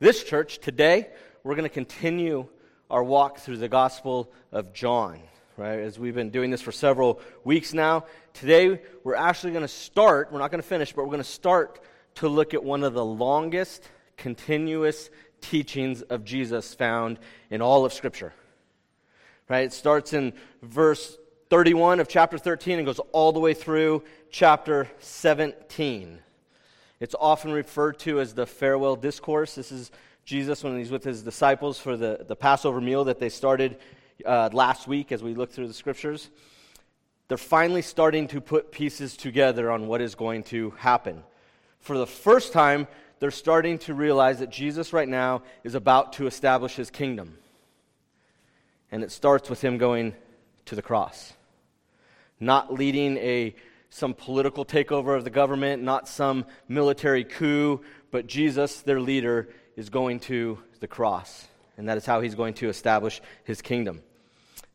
This church, today, we're going to continue our walk through the Gospel of John, right? As we've been doing this for several weeks now. Today, we're actually going to start, we're not going to finish, but we're going to start to look at one of the longest continuous teachings of Jesus found in all of Scripture. Right? It starts in verse 31 of chapter 13 and goes all the way through chapter 17. It's often referred to as the farewell discourse. This is Jesus when he's with his disciples for the, the Passover meal that they started uh, last week as we look through the scriptures. They're finally starting to put pieces together on what is going to happen. For the first time, they're starting to realize that Jesus right now is about to establish his kingdom. And it starts with him going to the cross. Not leading a some political takeover of the government, not some military coup, but Jesus, their leader, is going to the cross. And that is how he's going to establish his kingdom.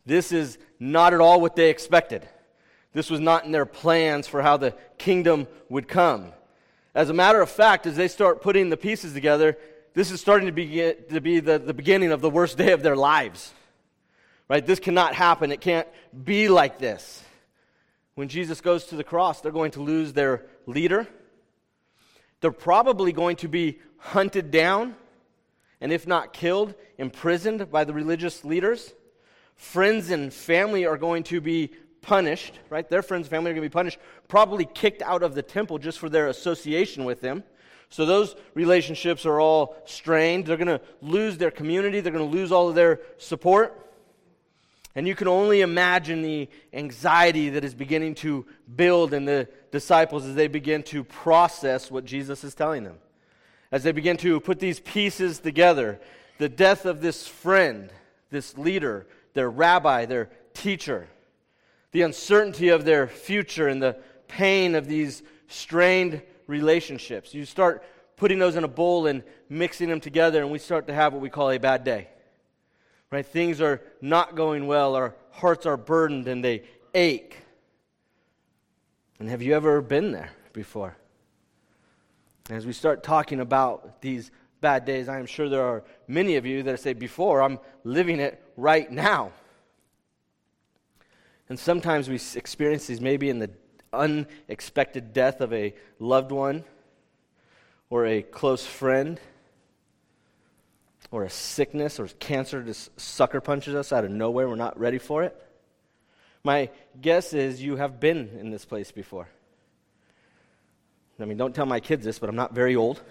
This is not at all what they expected. This was not in their plans for how the kingdom would come. As a matter of fact, as they start putting the pieces together, this is starting to be, to be the, the beginning of the worst day of their lives. Right? This cannot happen. It can't be like this. When Jesus goes to the cross, they're going to lose their leader. They're probably going to be hunted down, and if not killed, imprisoned by the religious leaders. Friends and family are going to be punished, right? Their friends and family are going to be punished, probably kicked out of the temple just for their association with them. So those relationships are all strained. They're going to lose their community, they're going to lose all of their support. And you can only imagine the anxiety that is beginning to build in the disciples as they begin to process what Jesus is telling them. As they begin to put these pieces together the death of this friend, this leader, their rabbi, their teacher, the uncertainty of their future and the pain of these strained relationships. You start putting those in a bowl and mixing them together, and we start to have what we call a bad day. Right? Things are not going well, our hearts are burdened, and they ache. And have you ever been there before? As we start talking about these bad days, I am sure there are many of you that say, Before, I'm living it right now. And sometimes we experience these maybe in the unexpected death of a loved one or a close friend or a sickness or cancer just sucker punches us out of nowhere. We're not ready for it. My guess is you have been in this place before. I mean, don't tell my kids this, but I'm not very old.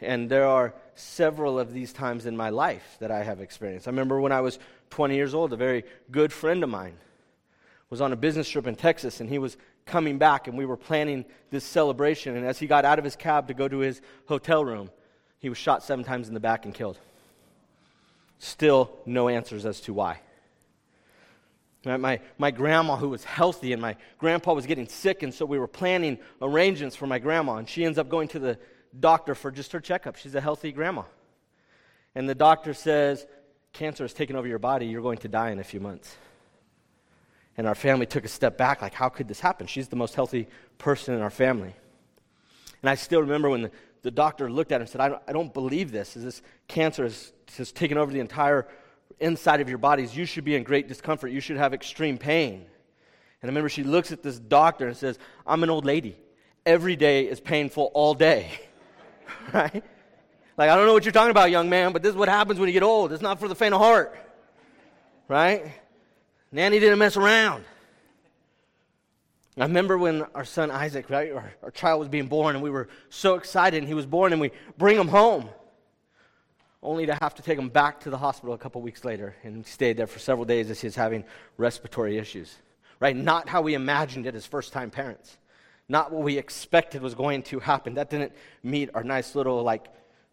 And there are several of these times in my life that I have experienced. I remember when I was 20 years old, a very good friend of mine was on a business trip in Texas, and he was coming back, and we were planning this celebration. And as he got out of his cab to go to his hotel room, he was shot seven times in the back and killed. Still, no answers as to why. My, my grandma, who was healthy, and my grandpa was getting sick, and so we were planning arrangements for my grandma, and she ends up going to the doctor for just her checkup. She's a healthy grandma. And the doctor says, cancer has taken over your body. You're going to die in a few months. And our family took a step back, like, how could this happen? She's the most healthy person in our family. And I still remember when the, the doctor looked at him and said, I don't, I don't believe this. Is this cancer has, has taken over the entire inside of your bodies. You should be in great discomfort. You should have extreme pain. And I remember she looks at this doctor and says, I'm an old lady. Every day is painful all day. right? Like, I don't know what you're talking about, young man, but this is what happens when you get old. It's not for the faint of heart. Right? Nanny didn't mess around. I remember when our son Isaac, right, our, our child was being born, and we were so excited, and he was born, and we bring him home, only to have to take him back to the hospital a couple weeks later, and stayed there for several days as he was having respiratory issues. Right? Not how we imagined it as first time parents. Not what we expected was going to happen. That didn't meet our nice little, like,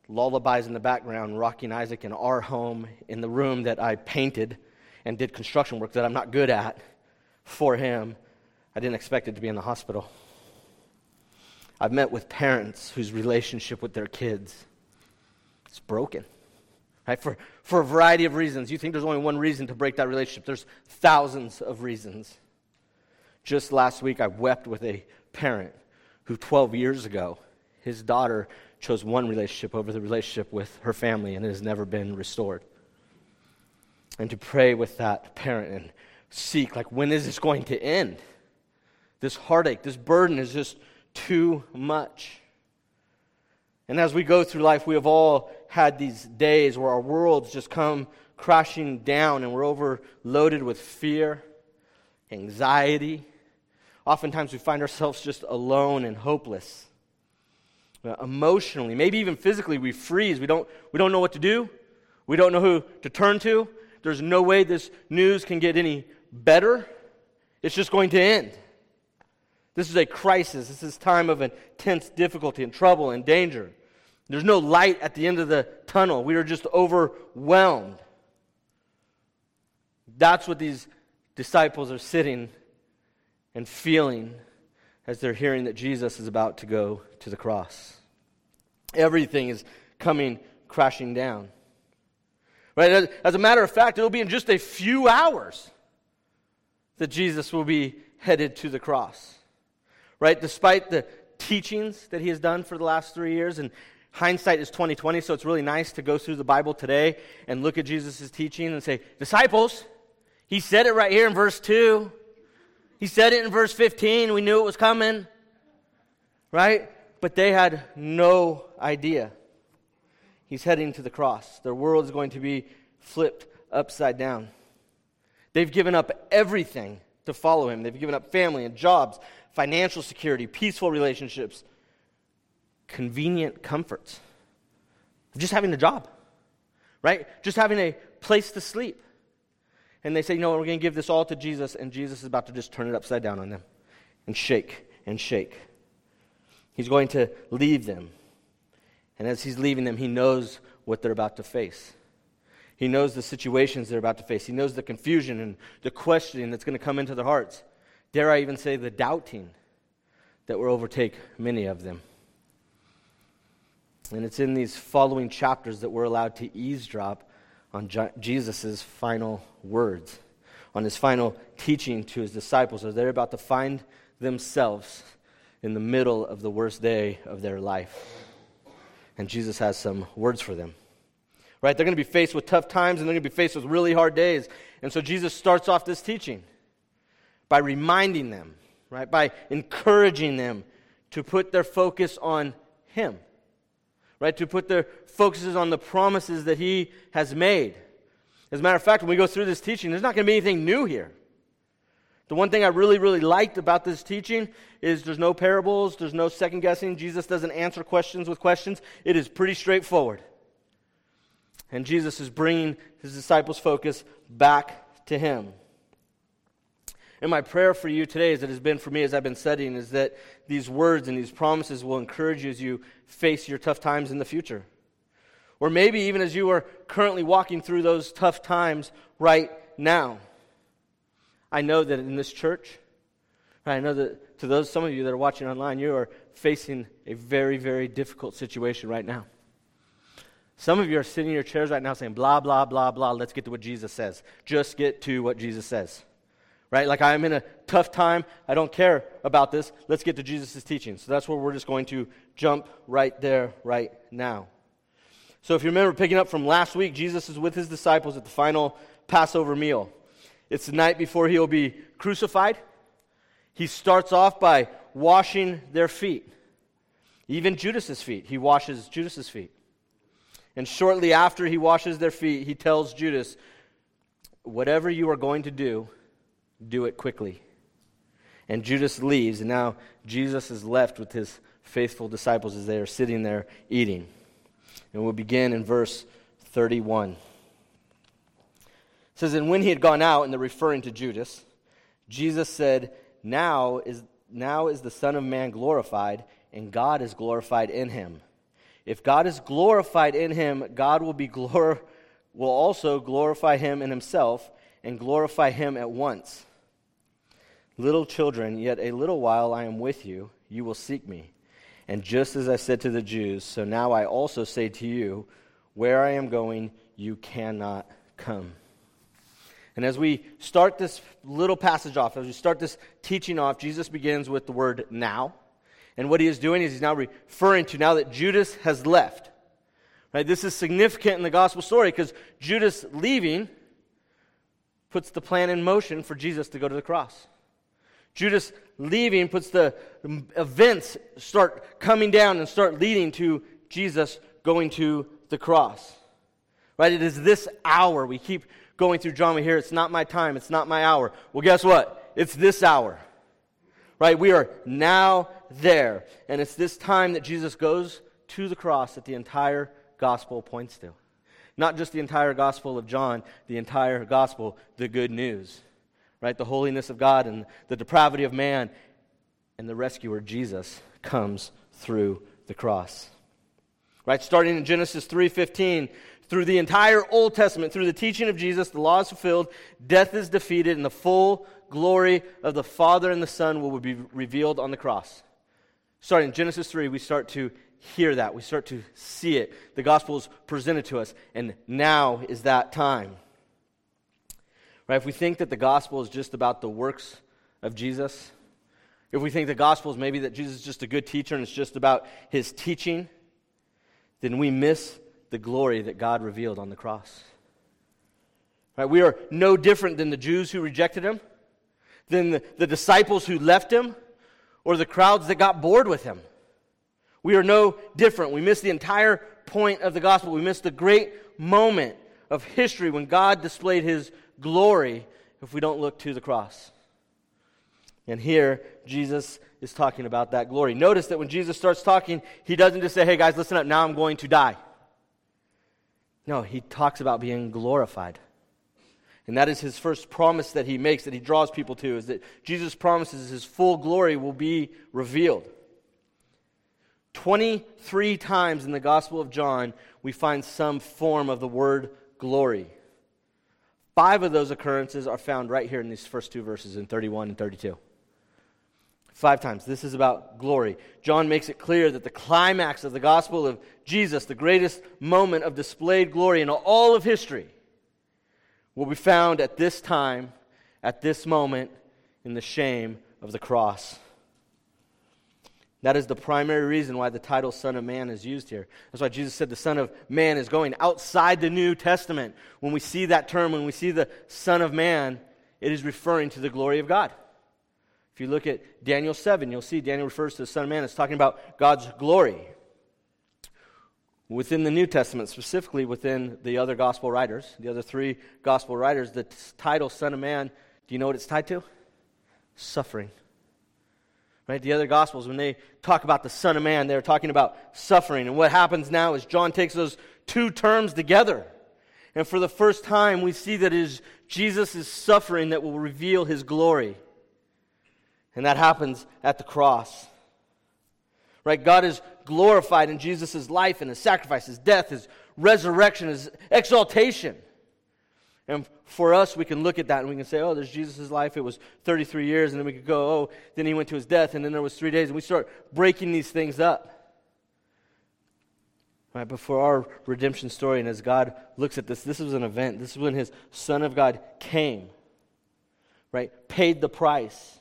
lullabies in the background, rocking Isaac in our home in the room that I painted and did construction work that I'm not good at for him. I didn't expect it to be in the hospital. I've met with parents whose relationship with their kids is broken. Right? For, for a variety of reasons. You think there's only one reason to break that relationship. There's thousands of reasons. Just last week, I wept with a parent who 12 years ago, his daughter chose one relationship over the relationship with her family, and it has never been restored. And to pray with that parent and seek, like, when is this going to end? This heartache, this burden is just too much. And as we go through life, we have all had these days where our worlds just come crashing down and we're overloaded with fear, anxiety. Oftentimes we find ourselves just alone and hopeless. Emotionally, maybe even physically, we freeze. We don't, we don't know what to do. We don't know who to turn to. There's no way this news can get any better. It's just going to end. This is a crisis. This is time of intense difficulty and trouble and danger. There's no light at the end of the tunnel. We are just overwhelmed. That's what these disciples are sitting and feeling as they're hearing that Jesus is about to go to the cross. Everything is coming crashing down. Right? As a matter of fact, it'll be in just a few hours that Jesus will be headed to the cross right? Despite the teachings that he has done for the last three years, and hindsight is 2020, so it's really nice to go through the Bible today and look at Jesus' teaching and say, disciples, he said it right here in verse 2. He said it in verse 15. We knew it was coming. Right? But they had no idea. He's heading to the cross. Their world is going to be flipped upside down. They've given up everything to follow him. They've given up family and jobs, financial security, peaceful relationships, convenient comforts just having a job, right? Just having a place to sleep. And they say, "You no, we're going to give this all to Jesus, and Jesus is about to just turn it upside down on them and shake and shake. He's going to leave them. And as he's leaving them, he knows what they're about to face. He knows the situations they're about to face. He knows the confusion and the questioning that's going to come into their hearts. Dare I even say the doubting that will overtake many of them. And it's in these following chapters that we're allowed to eavesdrop on Jesus' final words, on his final teaching to his disciples as they're about to find themselves in the middle of the worst day of their life. And Jesus has some words for them right? They're going to be faced with tough times and they're going to be faced with really hard days. And so Jesus starts off this teaching by reminding them, right? By encouraging them to put their focus on Him, right? To put their focuses on the promises that He has made. As a matter of fact, when we go through this teaching, there's not going to be anything new here. The one thing I really, really liked about this teaching is there's no parables, there's no second guessing. Jesus doesn't answer questions with questions. It is pretty straightforward. And Jesus is bringing his disciples' focus back to him. And my prayer for you today, as it has been for me as I've been studying, is that these words and these promises will encourage you as you face your tough times in the future. Or maybe even as you are currently walking through those tough times right now. I know that in this church, I know that to those, some of you that are watching online, you are facing a very, very difficult situation right now. Some of you are sitting in your chairs right now saying, blah, blah, blah, blah. Let's get to what Jesus says. Just get to what Jesus says. Right? Like I'm in a tough time. I don't care about this. Let's get to Jesus' teaching. So that's where we're just going to jump right there, right now. So if you remember picking up from last week, Jesus is with his disciples at the final Passover meal. It's the night before he'll be crucified. He starts off by washing their feet. Even Judas's feet. He washes Judas's feet. And shortly after he washes their feet, he tells Judas, Whatever you are going to do, do it quickly. And Judas leaves, and now Jesus is left with his faithful disciples as they are sitting there eating. And we'll begin in verse 31. It says, And when he had gone out, and they're referring to Judas, Jesus said, Now is, now is the Son of Man glorified, and God is glorified in him. If God is glorified in him, God will, be glor- will also glorify him in himself and glorify him at once. Little children, yet a little while I am with you, you will seek me. And just as I said to the Jews, so now I also say to you, where I am going, you cannot come. And as we start this little passage off, as we start this teaching off, Jesus begins with the word now. And what he is doing is he's now referring to now that Judas has left. Right? This is significant in the gospel story because Judas leaving puts the plan in motion for Jesus to go to the cross. Judas leaving puts the events start coming down and start leading to Jesus going to the cross. Right? It is this hour. We keep going through drama here. It's not my time. It's not my hour. Well, guess what? It's this hour. Right? We are now there. And it's this time that Jesus goes to the cross that the entire gospel points to. Not just the entire gospel of John, the entire gospel, the good news. Right? The holiness of God and the depravity of man and the rescuer Jesus comes through the cross. Right? Starting in Genesis 3:15, through the entire Old Testament, through the teaching of Jesus, the law is fulfilled, death is defeated, and the full glory of the Father and the Son will be revealed on the cross. Starting in Genesis 3, we start to hear that. We start to see it. The gospel is presented to us, and now is that time. Right? If we think that the gospel is just about the works of Jesus, if we think the gospel is maybe that Jesus is just a good teacher and it's just about his teaching, then we miss the glory that God revealed on the cross. Right? We are no different than the Jews who rejected him, than the, the disciples who left him, or the crowds that got bored with him. We are no different. We miss the entire point of the gospel. We miss the great moment of history when God displayed his glory if we don't look to the cross. And here, Jesus is talking about that glory. Notice that when Jesus starts talking, he doesn't just say, hey guys, listen up, now I'm going to die. No, he talks about being glorified. And that is his first promise that he makes, that he draws people to, is that Jesus promises his full glory will be revealed. 23 times in the Gospel of John, we find some form of the word glory. Five of those occurrences are found right here in these first two verses in 31 and 32. Five times. This is about glory. John makes it clear that the climax of the gospel of Jesus, the greatest moment of displayed glory in all of history, will be found at this time, at this moment, in the shame of the cross. That is the primary reason why the title Son of Man is used here. That's why Jesus said the Son of Man is going outside the New Testament. When we see that term, when we see the Son of Man, it is referring to the glory of God. If you look at Daniel 7, you'll see Daniel refers to the Son of Man as talking about God's glory. Within the New Testament, specifically within the other gospel writers, the other three gospel writers, the title Son of Man, do you know what it's tied to? Suffering. Right? The other Gospels, when they talk about the Son of Man, they're talking about suffering. And what happens now is John takes those two terms together. And for the first time, we see that it is Jesus' suffering that will reveal his glory. And that happens at the cross. Right? God is glorified in Jesus' life and his sacrifice, his death, his resurrection, his exaltation. And for us, we can look at that and we can say, oh, there's Jesus' life. It was 33 years. And then we could go, oh, then he went to his death. And then there was three days. And we start breaking these things up. Right, but for our redemption story, and as God looks at this, this was an event. This is when his Son of God came, right? Paid the price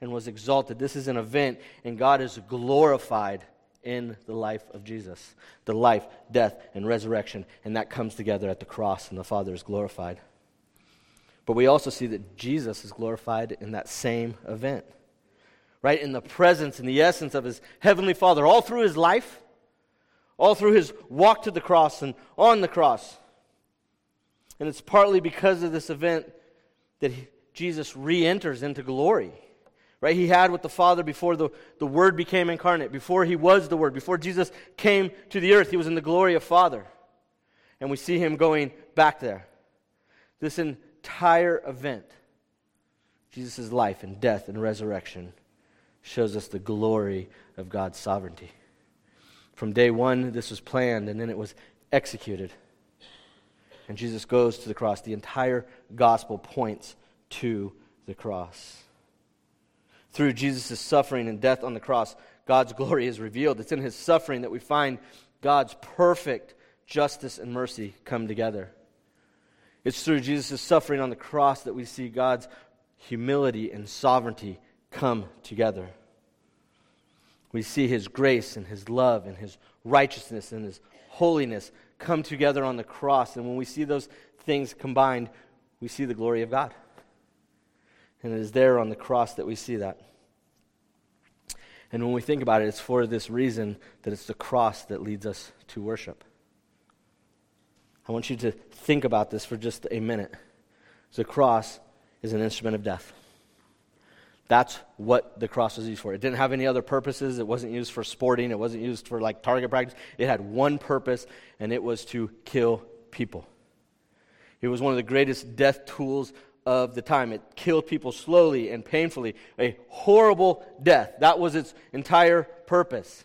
and was exalted. This is an event, and God is glorified in the life of Jesus the life, death, and resurrection. And that comes together at the cross, and the Father is glorified. But we also see that Jesus is glorified in that same event. Right? In the presence and the essence of his heavenly Father, all through his life, all through his walk to the cross and on the cross. And it's partly because of this event that he, Jesus re enters into glory right? He had with the Father before the, the Word became incarnate, before he was the Word, before Jesus came to the earth. He was in the glory of Father. And we see him going back there. This entire event, Jesus' life and death and resurrection, shows us the glory of God's sovereignty. From day one, this was planned, and then it was executed. And Jesus goes to the cross. The entire gospel points to the cross. Through Jesus' suffering and death on the cross, God's glory is revealed. It's in his suffering that we find God's perfect justice and mercy come together. It's through Jesus' suffering on the cross that we see God's humility and sovereignty come together. We see his grace and his love and his righteousness and his holiness come together on the cross. And when we see those things combined, we see the glory of God. And it is there on the cross that we see that. And when we think about it, it's for this reason that it's the cross that leads us to worship. I want you to think about this for just a minute. The cross is an instrument of death. That's what the cross was used for. It didn't have any other purposes. It wasn't used for sporting. It wasn't used for like target practice. It had one purpose, and it was to kill people. It was one of the greatest death tools of the time. It killed people slowly and painfully, a horrible death. That was its entire purpose.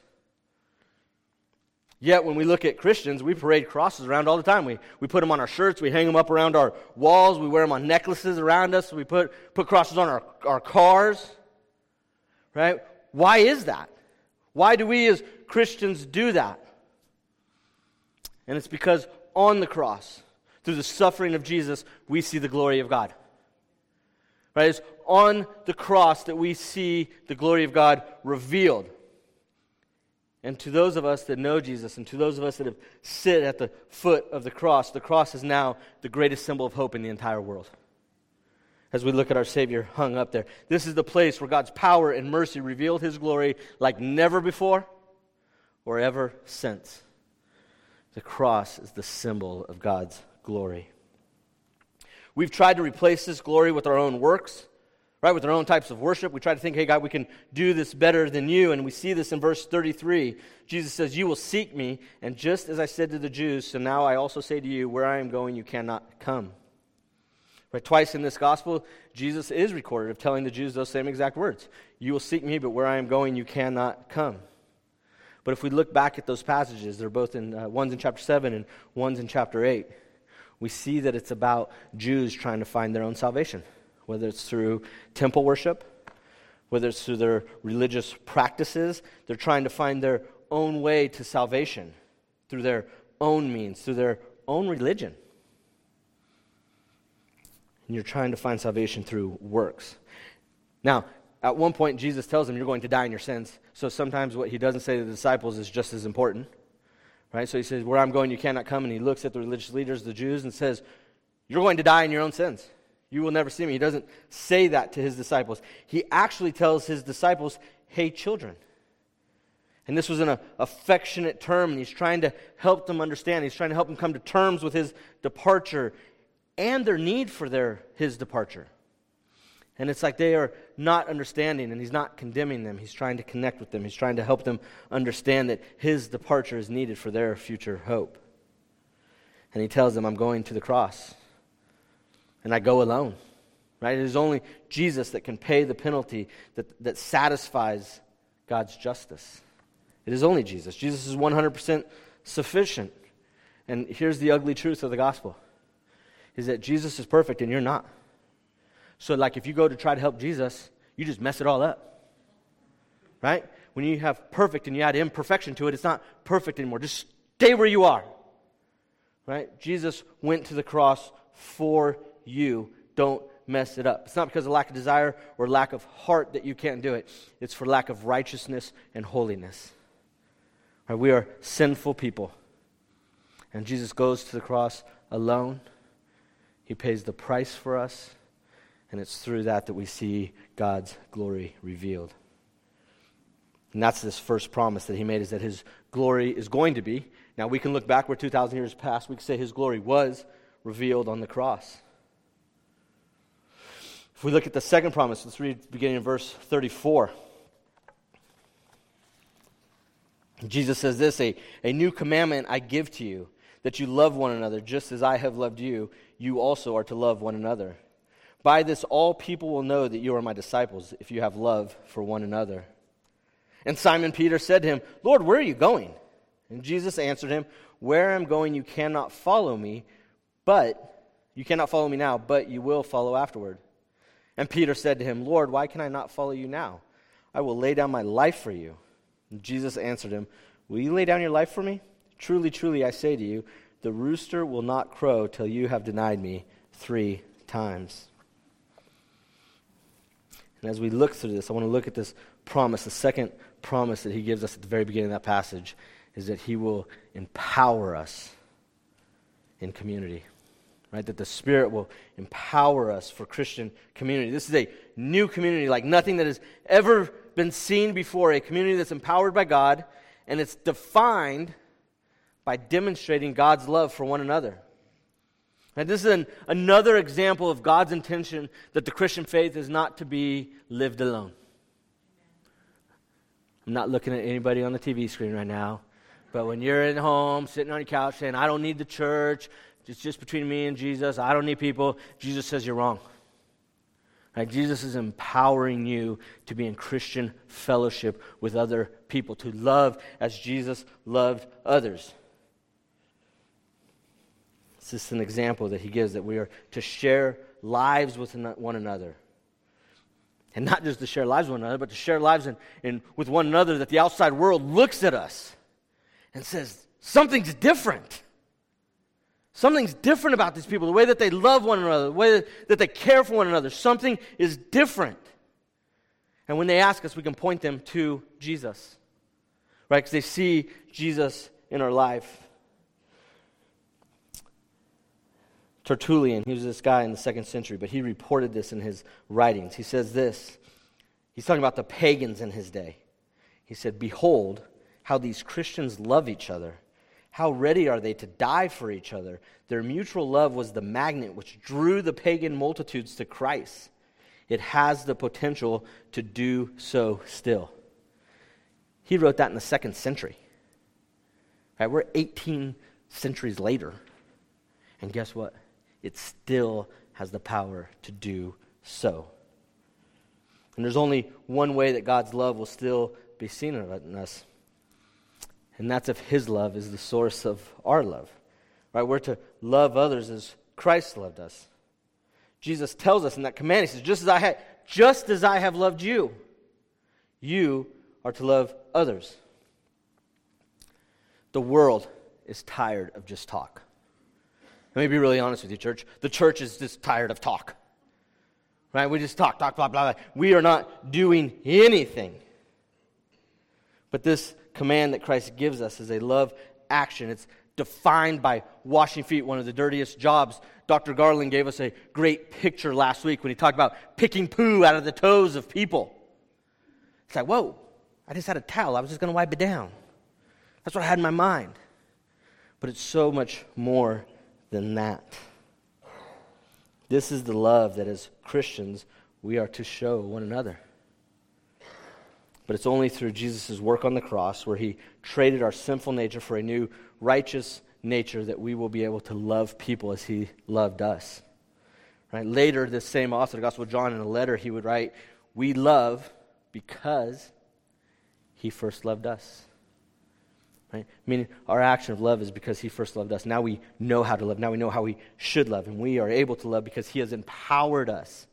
Yet, when we look at Christians, we parade crosses around all the time. We, we put them on our shirts, we hang them up around our walls, we wear them on necklaces around us, we put, put crosses on our, our cars. Right? Why is that? Why do we as Christians do that? And it's because on the cross, through the suffering of Jesus, we see the glory of God. Right? It's on the cross that we see the glory of God revealed. And to those of us that know Jesus and to those of us that have sit at the foot of the cross, the cross is now the greatest symbol of hope in the entire world. As we look at our Savior hung up there, this is the place where God's power and mercy revealed his glory like never before or ever since. The cross is the symbol of God's glory. We've tried to replace this glory with our own works right? With our own types of worship. We try to think, hey, God, we can do this better than you. And we see this in verse 33. Jesus says, You will seek me, and just as I said to the Jews, so now I also say to you, where I am going, you cannot come. Right? Twice in this gospel, Jesus is recorded of telling the Jews those same exact words You will seek me, but where I am going, you cannot come. But if we look back at those passages, they're both in, uh, one's in chapter 7 and one's in chapter 8. We see that it's about Jews trying to find their own salvation whether it's through temple worship, whether it's through their religious practices. They're trying to find their own way to salvation through their own means, through their own religion. And you're trying to find salvation through works. Now, at one point, Jesus tells them, You're going to die in your sins. So sometimes what he doesn't say to the disciples is just as important. Right? So he says, Where I'm going, you cannot come. And he looks at the religious leaders, the Jews, and says, You're going to die in your own sins. You will never see me. He doesn't say that to his disciples. He actually tells his disciples, Hey, children. And this was an affectionate term, and he's trying to help them understand. He's trying to help them come to terms with his departure and their need for their, his departure. And it's like they are not understanding, and he's not condemning them. He's trying to connect with them. He's trying to help them understand that his departure is needed for their future hope. And he tells them, I'm going to the cross and I go alone. Right? It is only Jesus that can pay the penalty that, that satisfies God's justice. It is only Jesus. Jesus is 100% sufficient. And here's the ugly truth of the gospel is that Jesus is perfect and you're not. So like if you go to try to help Jesus, you just mess it all up. Right? When you have perfect and you add imperfection to it, it's not perfect anymore. Just stay where you are. Right? Jesus went to the cross for you. Don't mess it up. It's not because of lack of desire or lack of heart that you can't do it, it's for lack of righteousness and holiness. Right, we are sinful people. And Jesus goes to the cross alone. He pays the price for us. And it's through that that we see God's glory revealed. And that's this first promise that he made is that his glory is going to be. Now we can look back where 2,000 years past. We can say his glory was revealed on the cross. If we look at the second promise, let's read beginning in verse 34. Jesus says this a, a new commandment I give to you, that you love one another just as I have loved you, you also are to love one another. By this, all people will know that you are my disciples if you have love for one another. And Simon Peter said to him, Lord, where are you going? And Jesus answered him, Where I'm going, you cannot follow me, but you cannot follow me now, but you will follow afterward. And Peter said to him, Lord, why can I not follow you now? I will lay down my life for you. And Jesus answered him, Will you lay down your life for me? Truly, truly, I say to you, the rooster will not crow till you have denied me three times. And as we look through this, I want to look at this promise, the second promise that he gives us at the very beginning of that passage is that he will empower us in community. Right? That the Spirit will empower us for Christian community. This is a new community like nothing that has ever been seen before, a community that's empowered by God, and it's defined by demonstrating God's love for one another. And this is an, another example of God's intention that the Christian faith is not to be lived alone. I'm not looking at anybody on the TV screen right now, but when you're at home, sitting on your couch saying, I don't need the church, it's just between me and Jesus, I don't need people, Jesus says you're wrong. Right? Jesus is empowering you to be in Christian fellowship with other people, to love as Jesus loved others. This is an example that he gives that we are to share lives with one another. And not just to share lives with one another, but to share lives in, in, with one another that the outside world looks at us and says, something's different. Something's different about these people, the way that they love one another, the way that they care for one another. Something is different. And when they ask us, we can point them to Jesus, right? Because they see Jesus in our life. Tertullian, he was this guy in the second century, but he reported this in his writings. He says this He's talking about the pagans in his day. He said, Behold, how these Christians love each other. How ready are they to die for each other? Their mutual love was the magnet which drew the pagan multitudes to Christ. It has the potential to do so still. He wrote that in the second century. Right, we're 18 centuries later. And guess what? It still has the power to do so. And there's only one way that God's love will still be seen in us, and that's if His love is the source of our love. Right? We're to love others as Christ loved us. Jesus tells us in that command, He says, just as I have, just as I have loved you, you are to love others. The world is tired of just talk. Let me be really honest with you, church. The church is just tired of talk. Right? We just talk, talk, blah, blah, blah. We are not doing anything. But this command that Christ gives us is a love action. It's defined by washing feet, one of the dirtiest jobs. Dr. Garland gave us a great picture last week when he talked about picking poo out of the toes of people. It's like, whoa, I just had a towel. I was just going to wipe it down. That's what I had in my mind. But it's so much more than that. This is the love that as Christians we are to show one another. But it's only through Jesus' work on the cross, where he traded our sinful nature for a new righteous nature, that we will be able to love people as he loved us. Right? Later, this same author, the Gospel of John, in a letter, he would write, We love because he first loved us. Right? Meaning our action of love is because he first loved us. Now we know how to love. Now we know how we should love. And we are able to love because he has empowered us.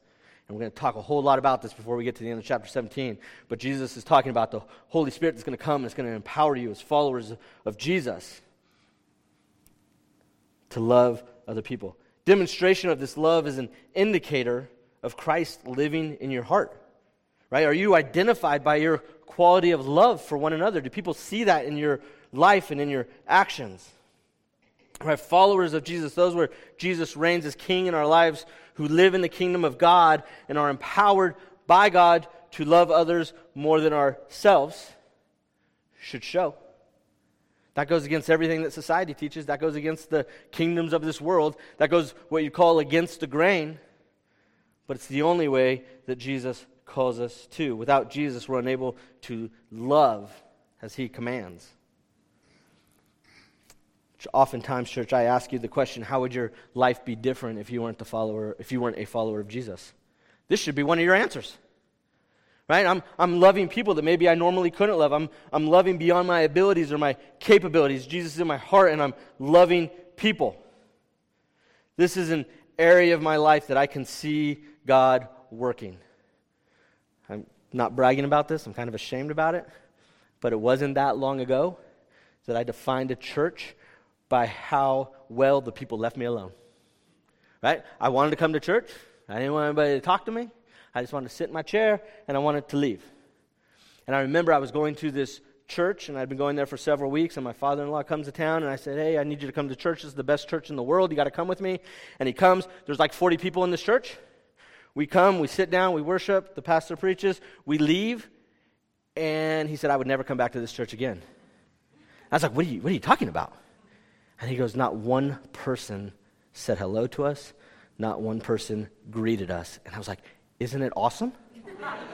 And we're going to talk a whole lot about this before we get to the end of chapter 17. But Jesus is talking about the Holy Spirit that's going to come and it's going to empower you as followers of Jesus to love other people. Demonstration of this love is an indicator of Christ living in your heart. Right? Are you identified by your quality of love for one another? Do people see that in your life and in your actions. Right, followers of Jesus, those where Jesus reigns as king in our lives, who live in the kingdom of God and are empowered by God to love others more than ourselves, should show. That goes against everything that society teaches. That goes against the kingdoms of this world. That goes what you call against the grain. But it's the only way that Jesus calls us to. Without Jesus, we're unable to love as he commands. Oftentimes, church, I ask you the question, how would your life be different if you weren't the follower, if you weren't a follower of Jesus? This should be one of your answers. Right? I'm, I'm loving people that maybe I normally couldn't love. I'm, I'm loving beyond my abilities or my capabilities. Jesus is in my heart, and I'm loving people. This is an area of my life that I can see God working. I'm not bragging about this, I'm kind of ashamed about it, but it wasn't that long ago that I defined a church by how well the people left me alone. Right? I wanted to come to church. I didn't want anybody to talk to me. I just wanted to sit in my chair and I wanted to leave. And I remember I was going to this church, and I'd been going there for several weeks, and my father in law comes to town, and I said, Hey, I need you to come to church. This is the best church in the world. You got to come with me. And he comes. There's like 40 people in this church. We come, we sit down, we worship, the pastor preaches, we leave, and he said, I would never come back to this church again. I was like, What are you, what are you talking about? And he goes, Not one person said hello to us, not one person greeted us. And I was like, Isn't it awesome?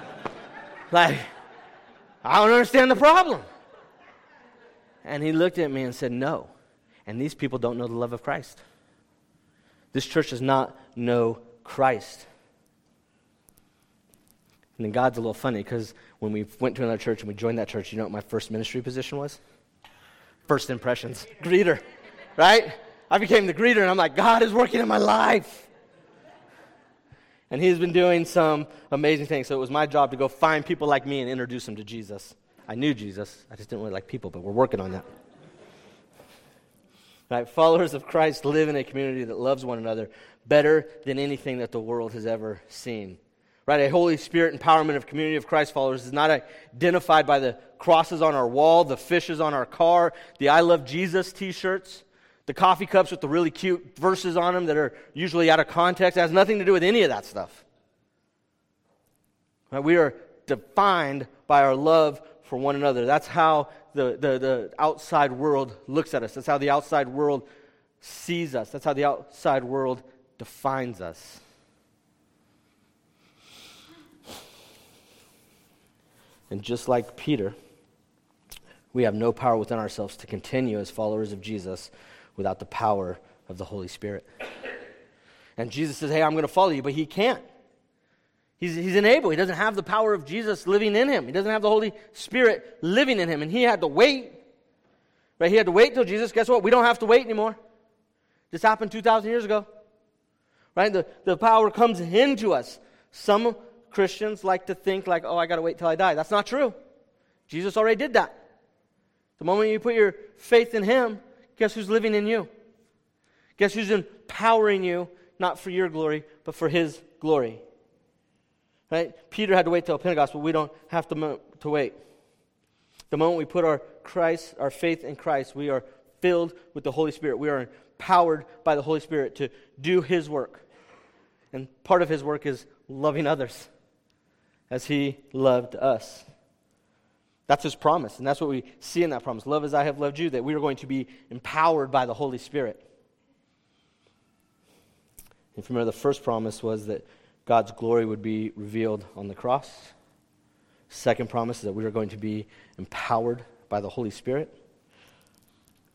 like, I don't understand the problem. And he looked at me and said, No. And these people don't know the love of Christ. This church does not know Christ. And then God's a little funny because when we went to another church and we joined that church, you know what my first ministry position was? First impressions, greeter, right? I became the greeter and I'm like, God is working in my life. And he's been doing some amazing things. So it was my job to go find people like me and introduce them to Jesus. I knew Jesus, I just didn't really like people, but we're working on that. Right? Followers of Christ live in a community that loves one another better than anything that the world has ever seen. Right? A Holy Spirit empowerment of community of Christ followers is not identified by the crosses on our wall, the fishes on our car, the I love Jesus t shirts the coffee cups with the really cute verses on them that are usually out of context. It has nothing to do with any of that stuff. Right? We are defined by our love for one another. That's how the, the, the outside world looks at us. That's how the outside world sees us. That's how the outside world defines us. And just like Peter, we have no power within ourselves to continue as followers of Jesus without the power of the Holy Spirit. And Jesus says, Hey, I'm going to follow you, but he can't. He's, he's unable. He doesn't have the power of Jesus living in him. He doesn't have the Holy Spirit living in him. And he had to wait. Right? He had to wait till Jesus. Guess what? We don't have to wait anymore. This happened 2,000 years ago. Right? The, the power comes into us. Some Christians like to think like, oh, I got to wait till I die. That's not true. Jesus already did that. The moment you put your faith in him, Guess who's living in you? Guess who's empowering you, not for your glory, but for his glory? Right? Peter had to wait till Pentecost, but we don't have to, to wait. The moment we put our Christ, our faith in Christ, we are filled with the Holy Spirit. We are empowered by the Holy Spirit to do his work. And part of his work is loving others as he loved us. That's his promise, and that's what we see in that promise. Love as I have loved you, that we are going to be empowered by the Holy Spirit. If you remember, the first promise was that God's glory would be revealed on the cross. Second promise is that we are going to be empowered by the Holy Spirit.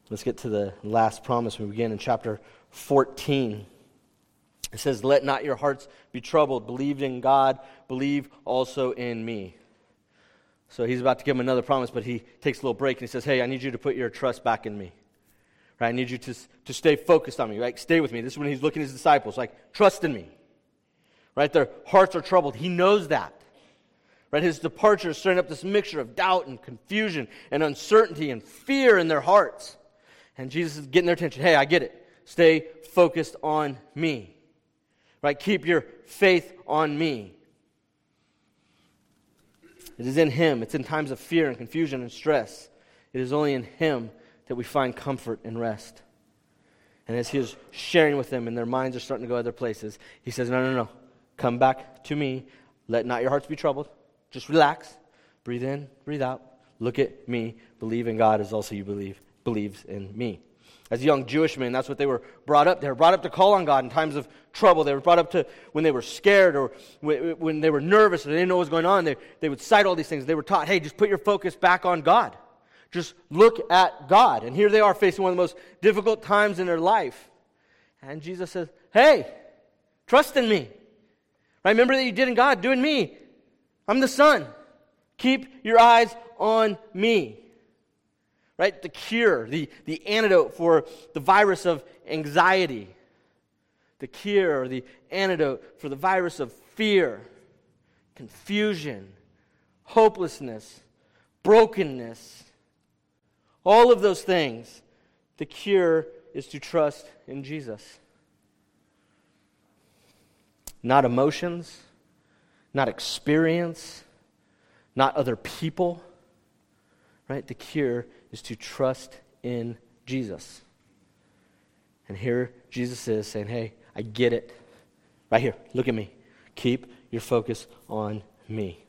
Let's get to the last promise. We begin in chapter 14. It says, Let not your hearts be troubled. Believe in God, believe also in me. So he's about to give him another promise, but he takes a little break and he says, Hey, I need you to put your trust back in me. Right? I need you to, to stay focused on me. Right? Stay with me. This is when he's looking at his disciples, like, trust in me. Right? Their hearts are troubled. He knows that. Right? His departure is stirring up this mixture of doubt and confusion and uncertainty and fear in their hearts. And Jesus is getting their attention. Hey, I get it. Stay focused on me. Right? Keep your faith on me. It is in Him. It's in times of fear and confusion and stress. It is only in Him that we find comfort and rest. And as He is sharing with them and their minds are starting to go other places, He says, No, no, no. Come back to me. Let not your hearts be troubled. Just relax. Breathe in, breathe out. Look at me. Believe in God as also you believe believes in me. As young Jewish men, that's what they were brought up. They were brought up to call on God in times of trouble. They were brought up to when they were scared or when they were nervous and they didn't know what was going on. They, they would cite all these things. They were taught, hey, just put your focus back on God. Just look at God. And here they are facing one of the most difficult times in their life. And Jesus says, hey, trust in me. Remember that you did in God, do in me. I'm the Son. Keep your eyes on me right? The cure, the, the antidote for the virus of anxiety, the cure, or the antidote for the virus of fear, confusion, hopelessness, brokenness, all of those things. The cure is to trust in Jesus. Not emotions, not experience, not other people. Right? The cure is to trust in Jesus. And here Jesus is saying, Hey, I get it. Right here, look at me. Keep your focus on me.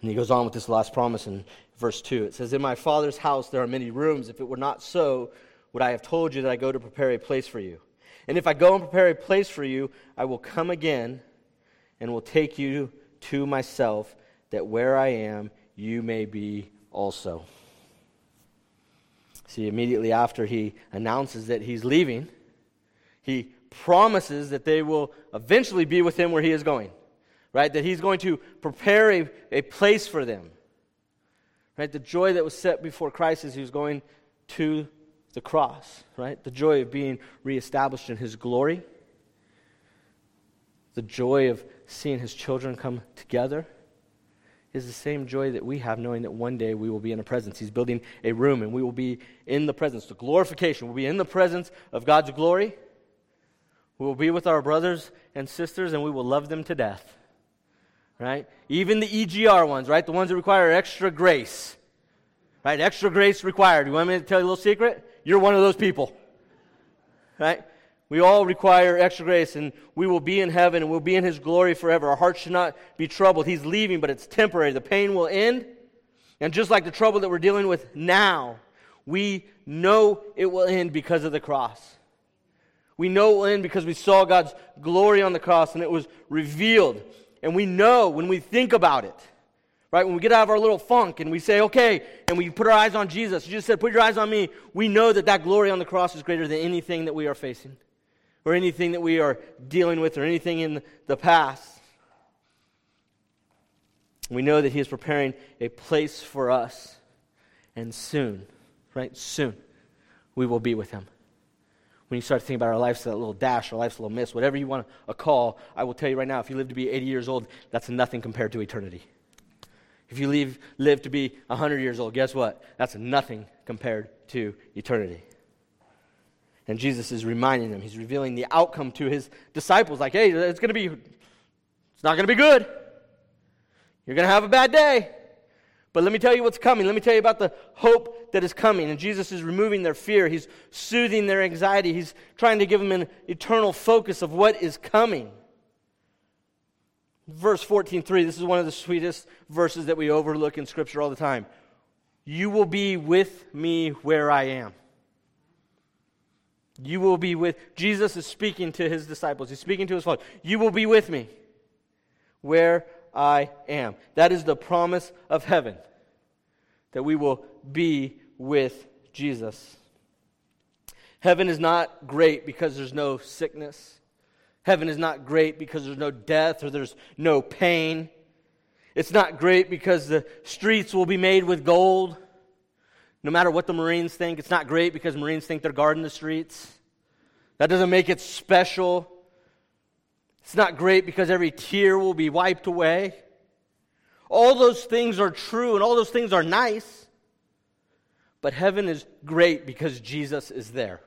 And he goes on with this last promise in verse 2. It says, In my Father's house there are many rooms. If it were not so, would I have told you that I go to prepare a place for you? And if I go and prepare a place for you, I will come again and will take you to myself, that where I am, you may be also. See, immediately after he announces that he's leaving, he promises that they will eventually be with him where he is going, right? That he's going to prepare a, a place for them, right? The joy that was set before Christ as he was going to the cross, right? The joy of being reestablished in his glory, the joy of seeing his children come together is the same joy that we have knowing that one day we will be in a presence. He's building a room and we will be in the presence. The glorification will be in the presence of God's glory. We will be with our brothers and sisters and we will love them to death. Right? Even the EGR ones, right? The ones that require extra grace. Right? Extra grace required. You want me to tell you a little secret? You're one of those people. Right? We all require extra grace, and we will be in heaven and we'll be in His glory forever. Our hearts should not be troubled. He's leaving, but it's temporary. The pain will end. And just like the trouble that we're dealing with now, we know it will end because of the cross. We know it will end because we saw God's glory on the cross and it was revealed. And we know when we think about it, right? When we get out of our little funk and we say, okay, and we put our eyes on Jesus, Jesus said, put your eyes on me, we know that that glory on the cross is greater than anything that we are facing or anything that we are dealing with or anything in the past. We know that He is preparing a place for us, and soon, right? Soon, we will be with Him. When you start thinking about our life's a little dash, our life's a little miss, whatever you want to call, I will tell you right now, if you live to be 80 years old, that's nothing compared to eternity. If you live, live to be 100 years old, guess what? That's nothing compared to eternity. And Jesus is reminding them, he's revealing the outcome to his disciples like, hey, it's going to be, it's not going to be good. You're going to have a bad day. But let me tell you what's coming. Let me tell you about the hope that is coming. And Jesus is removing their fear. He's soothing their anxiety. He's trying to give them an eternal focus of what is coming. Verse 14:3, this is one of the sweetest verses that we overlook in Scripture all the time. You will be with me where I am. You will be with, Jesus is speaking to his disciples. He's speaking to his father. You will be with me where I am. That is the promise of heaven, that we will be with Jesus. Heaven is not great because there's no sickness. Heaven is not great because there's no death or there's no pain. It's not great because the streets will be made with gold. No matter what the Marines think, it's not great because Marines think they're guarding the streets. That doesn't make it special. It's not great because every tear will be wiped away. All those things are true and all those things are nice. But heaven is great because Jesus is there.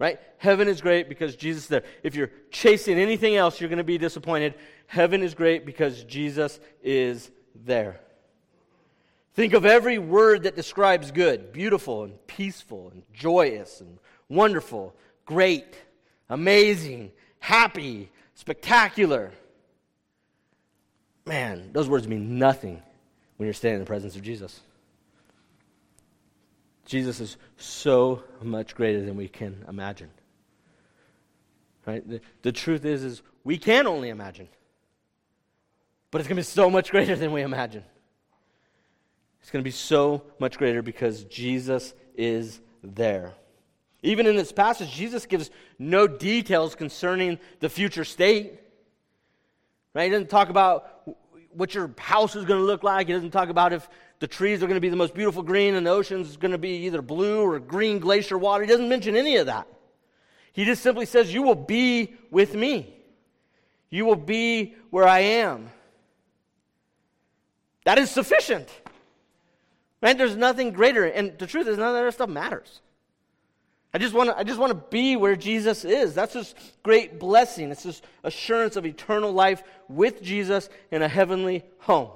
Right? Heaven is great because Jesus is there. If you're chasing anything else, you're going to be disappointed. Heaven is great because Jesus is there. Think of every word that describes good beautiful and peaceful and joyous and wonderful, great, amazing, happy, spectacular. Man, those words mean nothing when you're standing in the presence of Jesus. Jesus is so much greater than we can imagine. Right? The, the truth is, is we can only imagine. But it's going to be so much greater than we imagine. It's going to be so much greater because Jesus is there. Even in this passage, Jesus gives no details concerning the future state. Right? He doesn't talk about what your house is going to look like. He doesn't talk about if the trees are going to be the most beautiful green and the oceans is going to be either blue or green glacier water. He doesn't mention any of that. He just simply says, You will be with me. You will be where I am. That is sufficient. Right? There's nothing greater. And the truth is, none of that stuff matters. I just want to I just want to be where Jesus is. That's this great blessing. It's this assurance of eternal life with Jesus in a heavenly home.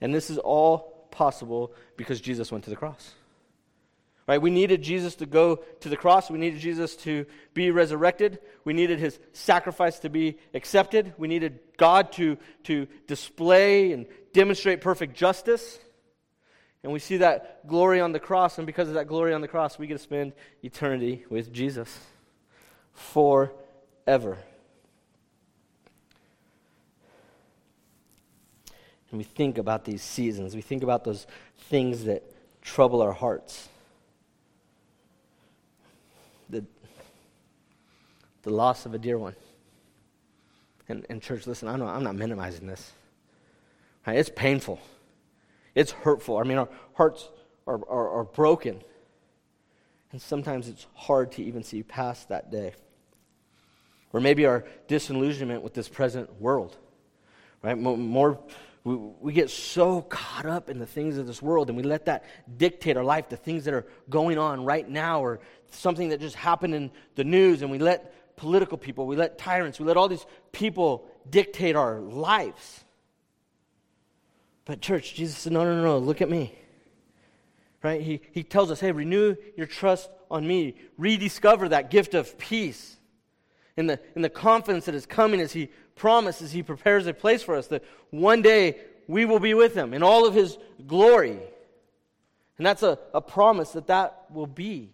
And this is all possible because Jesus went to the cross. Right? We needed Jesus to go to the cross. We needed Jesus to be resurrected. We needed his sacrifice to be accepted. We needed God to, to display and demonstrate perfect justice. And we see that glory on the cross. And because of that glory on the cross, we get to spend eternity with Jesus forever. And we think about these seasons, we think about those things that trouble our hearts. The, the loss of a dear one. And, and church, listen, I'm not, I'm not minimizing this. Right? It's painful. It's hurtful. I mean, our hearts are, are, are broken. And sometimes it's hard to even see past that day. Or maybe our disillusionment with this present world. Right? More, we, we get so caught up in the things of this world and we let that dictate our life, the things that are going on right now or something that just happened in the news, and we let political people, we let tyrants, we let all these people dictate our lives. But, church, Jesus said, No, no, no, no, look at me. Right? He, he tells us, Hey, renew your trust on me, rediscover that gift of peace. In the, in the confidence that is coming as he promises, he prepares a place for us that one day we will be with him in all of his glory. And that's a, a promise that that will be.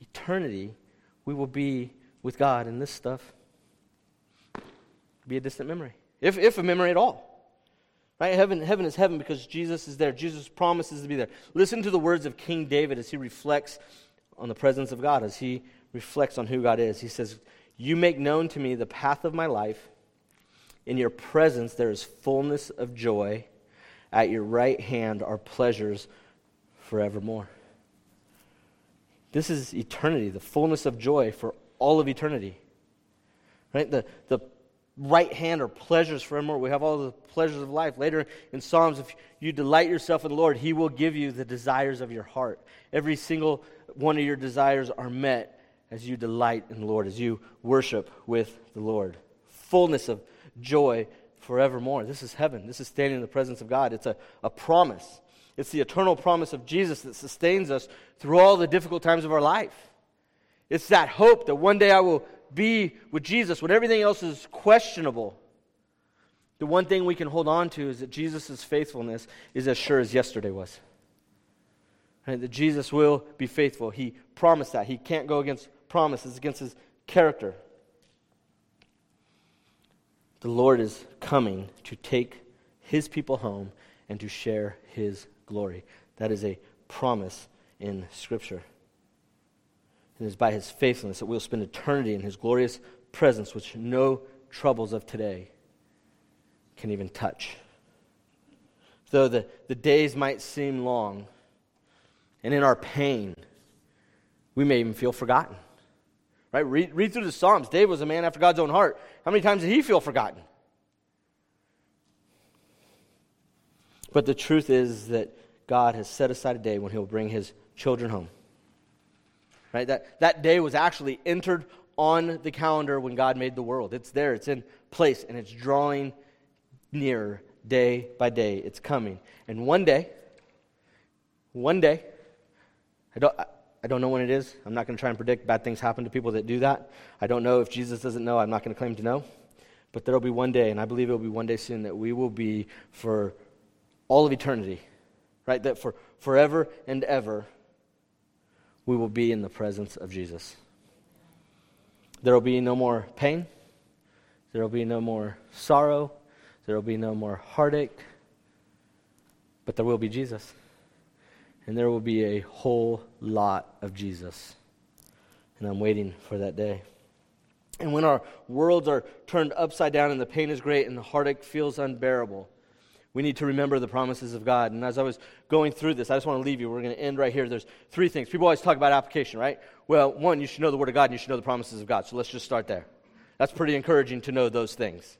Eternity, we will be with God, and this stuff be a distant memory, if, if a memory at all. Right? Heaven, heaven is heaven because Jesus is there. Jesus promises to be there. Listen to the words of King David as he reflects on the presence of God, as he reflects on who God is. He says, you make known to me the path of my life. In your presence there is fullness of joy. At your right hand are pleasures forevermore. This is eternity, the fullness of joy for all of eternity. Right? The, the right hand are pleasures forevermore. We have all the pleasures of life. Later in Psalms, if you delight yourself in the Lord, He will give you the desires of your heart. Every single one of your desires are met as you delight in the Lord, as you worship with the Lord. Fullness of joy forevermore. This is heaven. This is standing in the presence of God. It's a, a promise. It's the eternal promise of Jesus that sustains us through all the difficult times of our life. It's that hope that one day I will be with Jesus when everything else is questionable. The one thing we can hold on to is that Jesus' faithfulness is as sure as yesterday was. Right? That Jesus will be faithful. He promised that. He can't go against promises, against his character. The Lord is coming to take his people home and to share his glory. That is a promise in Scripture. It is by his faithfulness that we'll spend eternity in his glorious presence, which no troubles of today can even touch. Though the, the days might seem long, and in our pain, we may even feel forgotten. Right? Read, read through the Psalms. David was a man after God's own heart. How many times did he feel forgotten? But the truth is that God has set aside a day when he'll bring his children home. Right? That, that day was actually entered on the calendar when God made the world. It's there, it's in place, and it's drawing nearer day by day. It's coming. And one day, one day, I don't, I don't know when it is. I'm not going to try and predict. Bad things happen to people that do that. I don't know if Jesus doesn't know. I'm not going to claim to know. But there will be one day, and I believe it will be one day soon, that we will be for all of eternity, right? That for forever and ever, we will be in the presence of Jesus. There will be no more pain. There will be no more sorrow. There will be no more heartache. But there will be Jesus and there will be a whole lot of Jesus. And I'm waiting for that day. And when our worlds are turned upside down and the pain is great and the heartache feels unbearable, we need to remember the promises of God. And as I was going through this, I just want to leave you. We're going to end right here. There's three things. People always talk about application, right? Well, one, you should know the Word of God and you should know the promises of God. So let's just start there. That's pretty encouraging to know those things.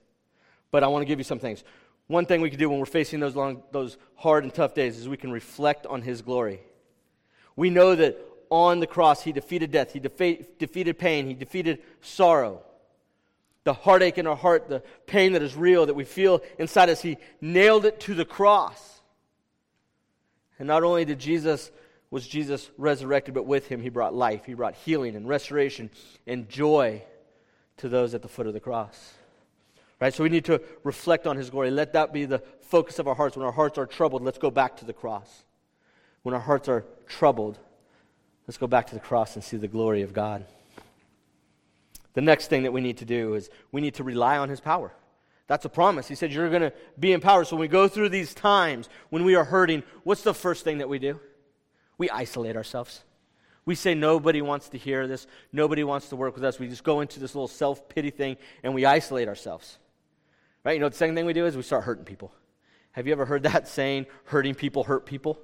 But I want to give you some things. One thing we can do when we're facing those, long, those hard and tough days is we can reflect on His glory. We know that on the cross He defeated death, He defeated pain, He defeated sorrow. The heartache in our heart, the pain that is real that we feel inside us. He nailed it to the cross. And not only did Jesus was Jesus resurrected, but with him he brought life. He brought healing and restoration and joy to those at the foot of the cross. Right? So we need to reflect on his glory. Let that be the focus of our hearts. When our hearts are troubled, let's go back to the cross. When our hearts are troubled, let's go back to the cross and see the glory of God. The next thing that we need to do is we need to rely on his power. That's a promise. He said, You're going to be empowered. So when we go through these times, when we are hurting, what's the first thing that we do? We isolate ourselves. We say nobody wants to hear this, nobody wants to work with us. We just go into this little self pity thing and we isolate ourselves. Right? You know, the second thing we do is we start hurting people. Have you ever heard that saying, hurting people hurt people?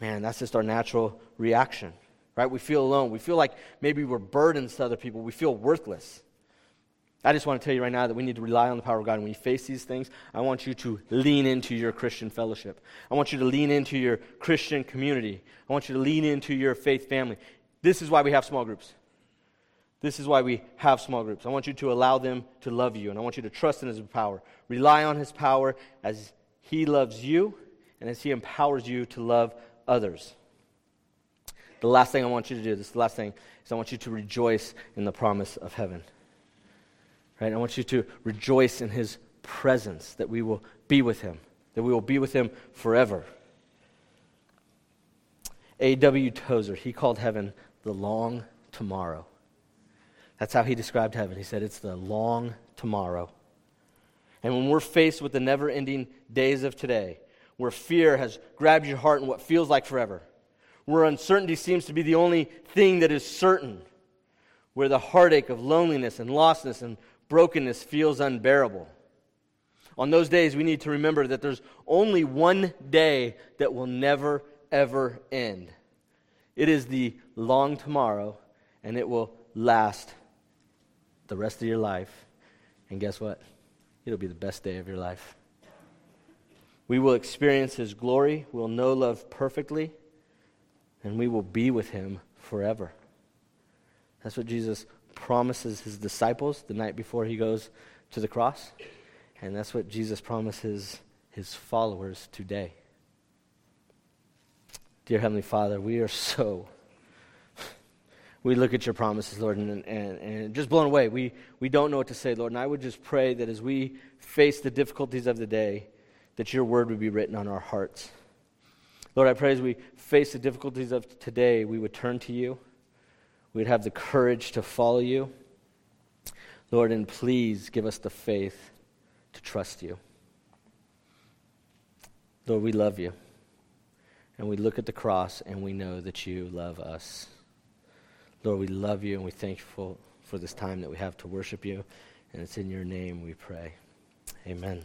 Man, that's just our natural reaction. Right? We feel alone. We feel like maybe we're burdens to other people. We feel worthless. I just want to tell you right now that we need to rely on the power of God. And when you face these things, I want you to lean into your Christian fellowship. I want you to lean into your Christian community. I want you to lean into your faith family. This is why we have small groups. This is why we have small groups. I want you to allow them to love you, and I want you to trust in His power. Rely on His power as He loves you and as He empowers you to love others. The last thing I want you to do, this is the last thing, is I want you to rejoice in the promise of heaven. Right? I want you to rejoice in his presence, that we will be with him, that we will be with him forever. A.W. Tozer, he called heaven the long tomorrow. That's how he described heaven. He said it's the long tomorrow. And when we're faced with the never ending days of today, where fear has grabbed your heart in what feels like forever, where uncertainty seems to be the only thing that is certain, where the heartache of loneliness and lostness and brokenness feels unbearable. On those days, we need to remember that there's only one day that will never, ever end. It is the long tomorrow, and it will last the rest of your life. And guess what? It'll be the best day of your life. We will experience His glory, we'll know love perfectly, and we will be with Him forever. That's what Jesus promises his disciples the night before he goes to the cross. And that's what Jesus promises his followers today. Dear Heavenly Father, we are so. We look at your promises, Lord, and, and, and just blown away. We, we don't know what to say, Lord. And I would just pray that as we face the difficulties of the day, that your word would be written on our hearts. Lord, I pray as we face the difficulties of today, we would turn to you we'd have the courage to follow you. Lord, and please give us the faith to trust you. Lord, we love you. And we look at the cross and we know that you love us. Lord, we love you and we're thankful for this time that we have to worship you. And it's in your name we pray. Amen.